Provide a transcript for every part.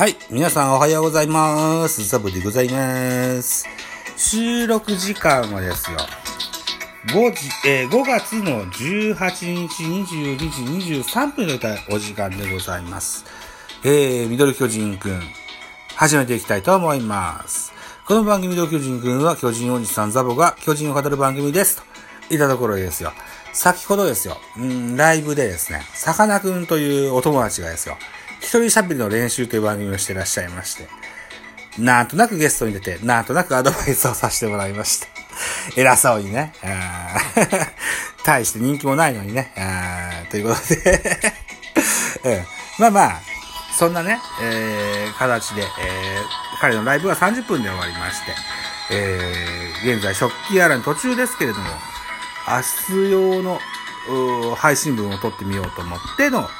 はい。皆さんおはようございます。ザブでございます。収録時間はですよ。5時、えー5月の18日22時23分といったお時間でございます。えー、ミドル巨人くん、始めていきたいと思います。この番組ミドル巨人くんは巨人おじさんザボが巨人を語る番組です。といったところですよ。先ほどですよ、うん、ライブでですね、さかなクンというお友達がですよ、一人喋りの練習という番組をしてらっしゃいまして、なんとなくゲストに出て、なんとなくアドバイスをさせてもらいました。偉そうにね。大して人気もないのにね。ということで、うん、まあまあ、そんなね、えー、形で、えー、彼のライブは30分で終わりまして、えー、現在食器洗いの途中ですけれども、明日用の配信分を撮ってみようと思っての、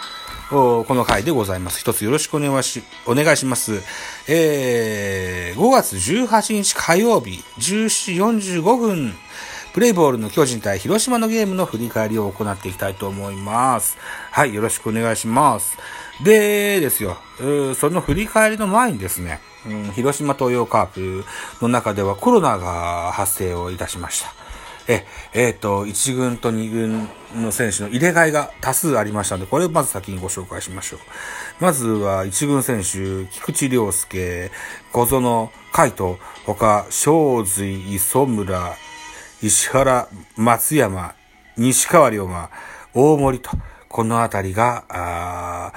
この回でございます。一つよろしくお願いし、お願いします。えー、5月18日火曜日、17時45分、プレイボールの巨人対広島のゲームの振り返りを行っていきたいと思います。はい、よろしくお願いします。で、ですよ、その振り返りの前にですね、うん広島東洋カープの中ではコロナが発生をいたしました。え、えっ、と、1軍と2軍の選手の入れ替えが多数ありましたので、これをまず先にご紹介しましょう。まずは1軍選手、菊池涼介、小園、海斗、他、正髄、磯村、石原、松山、西川龍馬、大森と、このあたりが、あ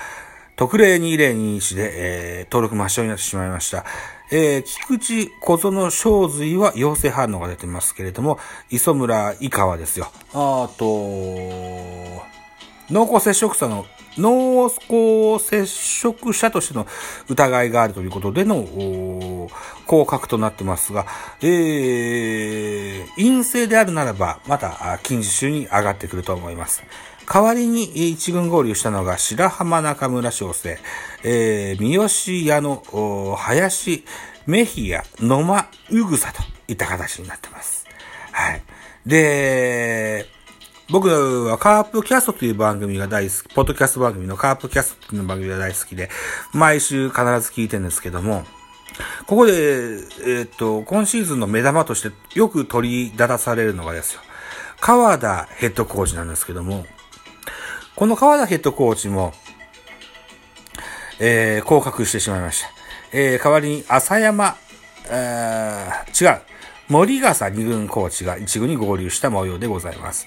特例2021で、えー登録抹消になってしまいました。えー菊池小園正髄は陽性反応が出てますけれども、磯村以下はですよ。あと、濃厚接触者の、濃厚接触者としての疑いがあるということでの、降格となってますが、えー、陰性であるならば、また、近日中に上がってくると思います。代わりに一軍合流したのが白浜中村翔成、えー、三好矢野、林、メヒア、野間、うぐさといった形になってます。はい。で、僕はカープキャストという番組が大好き、ポッドキャスト番組のカープキャストという番組が大好きで、毎週必ず聞いてるんですけども、ここで、えーっと、今シーズンの目玉としてよく取り立たされるのがですよ、川田ヘッドコーチなんですけども、この川田ヘッドコーチも、えー、降格してしまいました。えー、代わりに浅山、えー、違う、森笠二軍コーチが一軍に合流した模様でございます。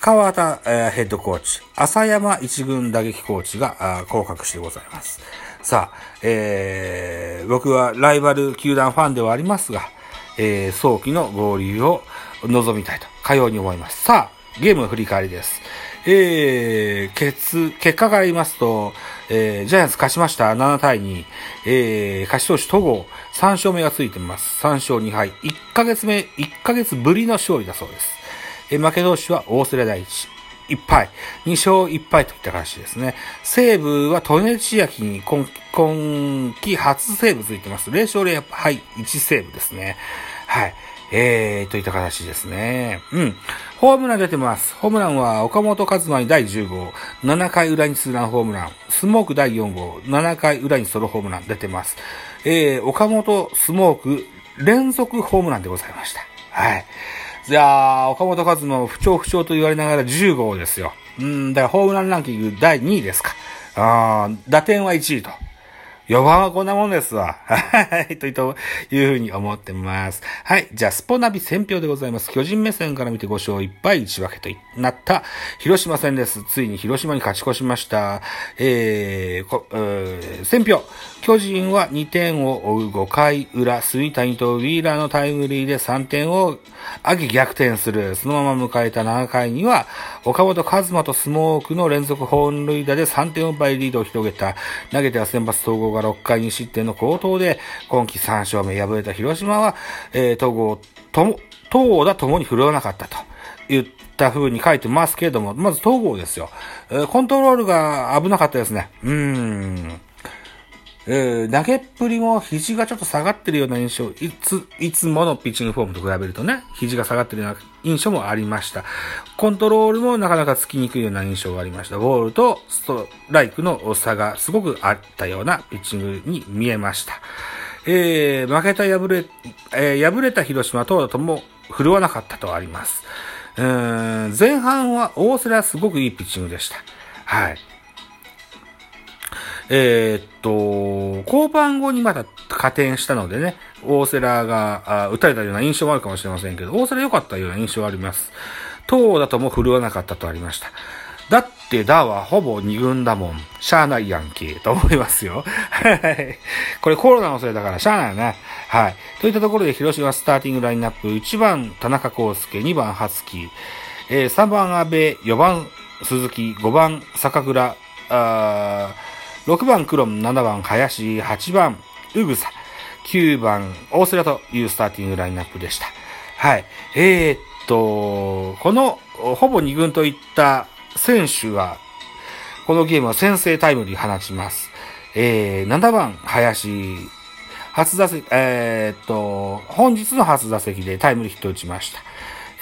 川田、えーヘッドコーチ、浅山一軍打撃コーチが降格してございます。さあ、えー、僕はライバル球団ファンではありますが、えー、早期の合流を望みたいと、かように思います。さあ、ゲームの振り返りです。えー、結、結果から言いますと、えー、ジャイアンツ勝ちました。7対2。えー、勝ち投手戸郷、3勝目がついてます。3勝2敗。1ヶ月目、1ヶ月ぶりの勝利だそうです。えー、負け投手は大瀬良大地。1敗。2勝1敗といった形ですね。西武は利根千秋に今今季初セーブついてます。0勝0敗1セーブですね。はい。えー、といった形ですね。うん。ホームラン出てます。ホームランは岡本和真に第10号、7回裏にツーランホームラン、スモーク第4号、7回裏にソロホームラン出てます。えー、岡本、スモーク、連続ホームランでございました。はい。じゃあ、岡本和真不調不調と言われながら10号ですよ。うん、だからホームランランキング第2位ですか。ああ打点は1位と。4番はこんなもんですわ。はい。というというふうに思ってます。はい。じゃあ、スポナビ選票でございます。巨人目線から見て5勝1敗1分けとなった広島戦です。ついに広島に勝ち越しました。えー、こ、えー、選票。巨人は2点を追う5回裏、杉谷とウィーラーのタイムリーで3点を上げ逆転する。そのまま迎えた7回には、岡本和真とスモークの連続本塁打で3点を奪いリードを広げた。投げては先発統合が6回に失点の好投で、今季3勝目敗れた広島は、えー、統合とも、東郷だともに振るわなかったと。言った風に書いてますけれども、まず東郷ですよ。えーコントロールが危なかったですね。うーん。えー、投げっぷりも肘がちょっと下がってるような印象、いつ、いつものピッチングフォームと比べるとね、肘が下がってるような印象もありました。コントロールもなかなかつきにくいような印象がありました。ボールとストライクの差がすごくあったようなピッチングに見えました。えー、負けた敗れ、えー、敗れた広島等だとも振るわなかったとあります。うん、前半は大瀬良すごくいいピッチングでした。はい。えー、っと、交番後にまた加点したのでね、大瀬良が打たれたような印象もあるかもしれませんけど、大瀬良良かったような印象はあります。当だとも振るわなかったとありました。だってだはほぼ二軍だもん。しゃあないやんけ、と思いますよ。はい。これコロナのせいだからしゃあないよね。はい。といったところで広島スターティングラインナップ、1番田中康介、2番初木、えー、3番阿部、4番鈴木、5番坂倉、あー6番黒ン、7番林、8番うぐさ、9番大瀬良というスターティングラインナップでした。はい。えー、っと、このほぼ2軍といった選手は、このゲームは先制タイムリー放ちます。えー、7番林、初打席、えー、っと、本日の初打席でタイムリーヒット打ちました。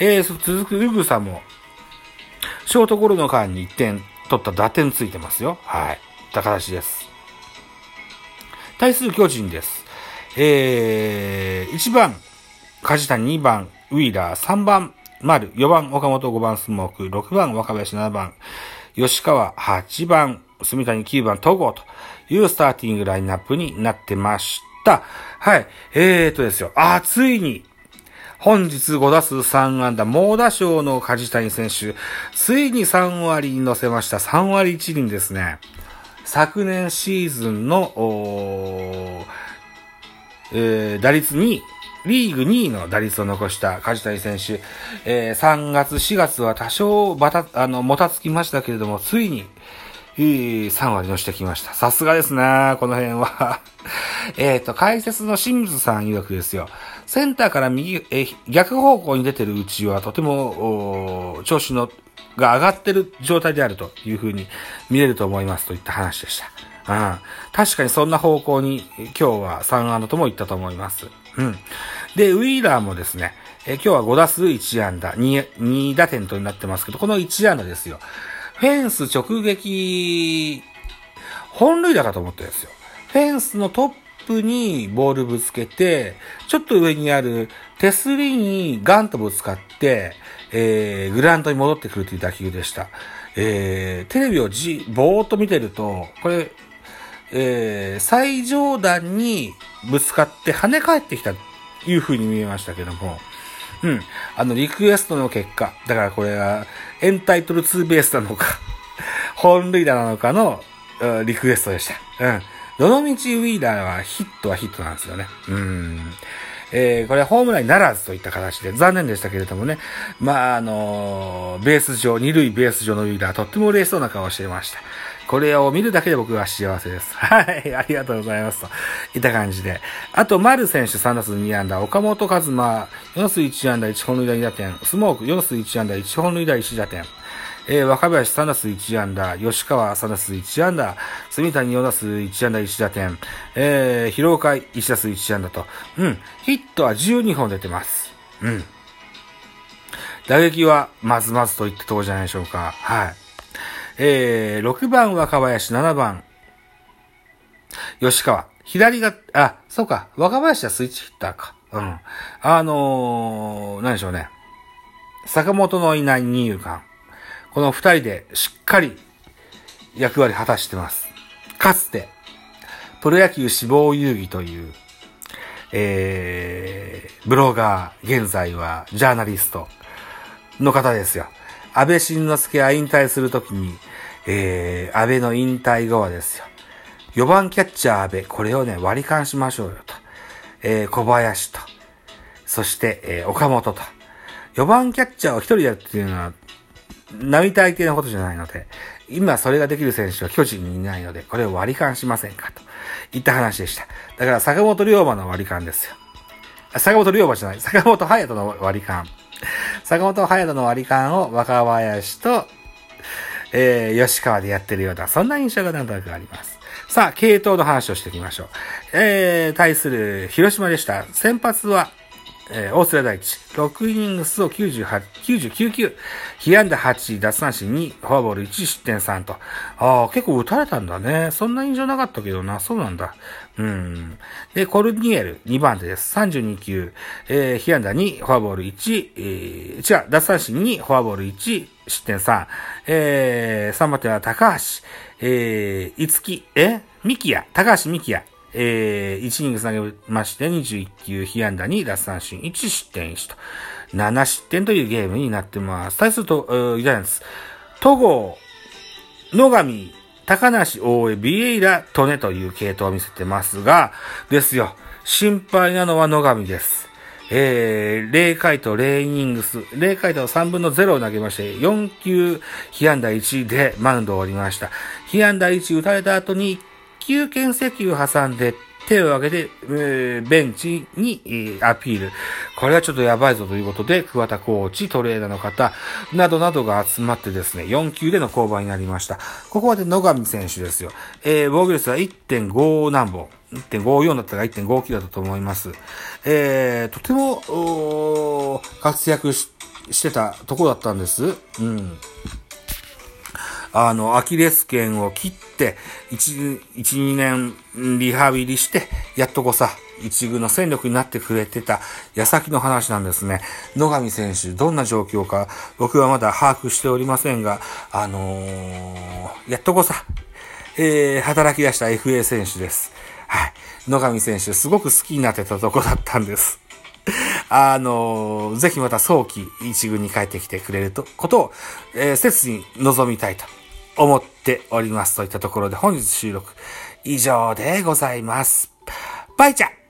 えー、続くうぐさも、ショートゴロの間に1点取った打点ついてますよ。はい。った形です。対する巨人です。えー、1番、梶谷、2番、ウィーラー、3番、丸、4番、岡本、5番、スモーク、6番、若林、7番、吉川、8番、住谷、9番、戸郷というスターティングラインナップになってました。はい。えーとですよ。あ、ついに、本日5打数3安打、猛打賞の梶谷選手、ついに3割に乗せました。3割1厘ですね。昨年シーズンの、えー、打率2位、リーグ2位の打率を残した梶谷選手、えー、3月、4月は多少ばた、あの、もたつきましたけれども、ついに、3割のしてきました。さすがですね、この辺は。えっと、解説の清水さん曰くですよ。センターから右、え逆方向に出てるうちはとても、調子のが上がってる状態であるというふうに見れると思いますといった話でした。うん。確かにそんな方向に今日は3安打とも言ったと思います。うん。で、ウィーラーもですね、え今日は5打数1安打、2、2打点となってますけど、この1安打ですよ。フェンス直撃、本塁打かと思ったんですよ。フェンスのトップにボールぶつけて、ちょっと上にある手すりにガンとぶつかって、えー、グラウンドに戻ってくるという打球でした。えー、テレビをじ、ぼーっと見てると、これ、えー、最上段にぶつかって跳ね返ってきたという風に見えましたけども、うん。あの、リクエストの結果、だからこれが、エンタイトルツーベースなのか、本塁打なのかの、リクエストでした。うん。どのみちウィーラーはヒットはヒットなんですよね。うん。えー、これホームランにならずといった形で残念でしたけれどもね。まあ、あのー、ベース上、二塁ベース上のウィーラー、とっても嬉しそうな顔をしていました。これを見るだけで僕は幸せです。はい、ありがとうございます。といった感じで。あと、丸選手3打数2安打、岡本和真4打数1安打1本塁打2打点、スモーク4打数1安打1本塁打1打点、えー、若林3打数1安打、吉川3打数1安打、住谷4打数1安打1打点、えー、広岡1打数1安打と、うん、ヒットは12本出てます。うん。打撃はまずまずといったところじゃないでしょうか。はい。えー、6番若林、7番、吉川。左が、あ、そうか、若林はスイッチヒッターか。うん。あのー、何でしょうね。坂本のいない二遊間。この二人でしっかり役割果たしてます。かつて、プロ野球志望遊戯という、えー、ブロガー、現在はジャーナリストの方ですよ。安倍晋之助が引退するときに、えー、安倍の引退後はですよ。4番キャッチャー安倍、これをね、割り勘しましょうよと。えー、小林と。そして、えー、岡本と。4番キャッチャーを1人やるっていうのは、並大抵のことじゃないので、今それができる選手は巨人にいないので、これを割り勘しませんかといった話でした。だから坂本龍馬の割り勘ですよ。坂本龍馬じゃない、坂本隼人の割り勘。坂本隼人の割り勘を若林と、えー、吉川でやってるような、そんな印象がなんとなくあります。さあ、系統の話をしていきましょう。えー、対する広島でした。先発は、えー、大瀬良大地、6イニングスを98、99球、被安打8、奪三振2、フォアボール1、失点3と。ああ、結構打たれたんだね。そんな印象なかったけどな。そうなんだ。うん。で、コルニエル、2番手です。32球、えー、被安打2、フォアボール1、えー、違う、奪三振2、フォアボール1、失点3。えー、3番手は高橋、えー、いつき、え？ミキヤ、高橋ミキヤ、えー、1イニング投げまして、21球、被安打に奪三振、1失点1と、7失点というゲームになってます。対すると、ジャイアンツ、戸郷、野上、高梨、大江、ビエイラ、トネという系統を見せてますが、ですよ。心配なのは野上です。えー、0回と0イニングス、0回と3分の0を投げまして、4球、被安打1でマウンドを降りました。被安打1打たれた後に球券席を挟んで手を挙げて、えー、ベンチに、えー、アピール。これはちょっとやばいぞということで、桑田コーチ、トレーナーの方、などなどが集まってですね、4球での降板になりました。ここまで野上選手ですよ。えー、防御率は1.5何本。1.54だったか1.59だったと思います。えー、とても、活躍してたとこだったんです。うん。あの、アキレス腱を切って、1、1、2年リハビリして、やっとこさ、一軍の戦力になってくれてた矢先の話なんですね。野上選手、どんな状況か、僕はまだ把握しておりませんが、あのー、やっとこさ、えー、働き出した FA 選手です。はい。野上選手、すごく好きになってたとこだったんです。あのー、ぜひまた早期一軍に帰ってきてくれると、ことを、えー、切に望みたいと思っております。といったところで本日収録以上でございます。バイチャ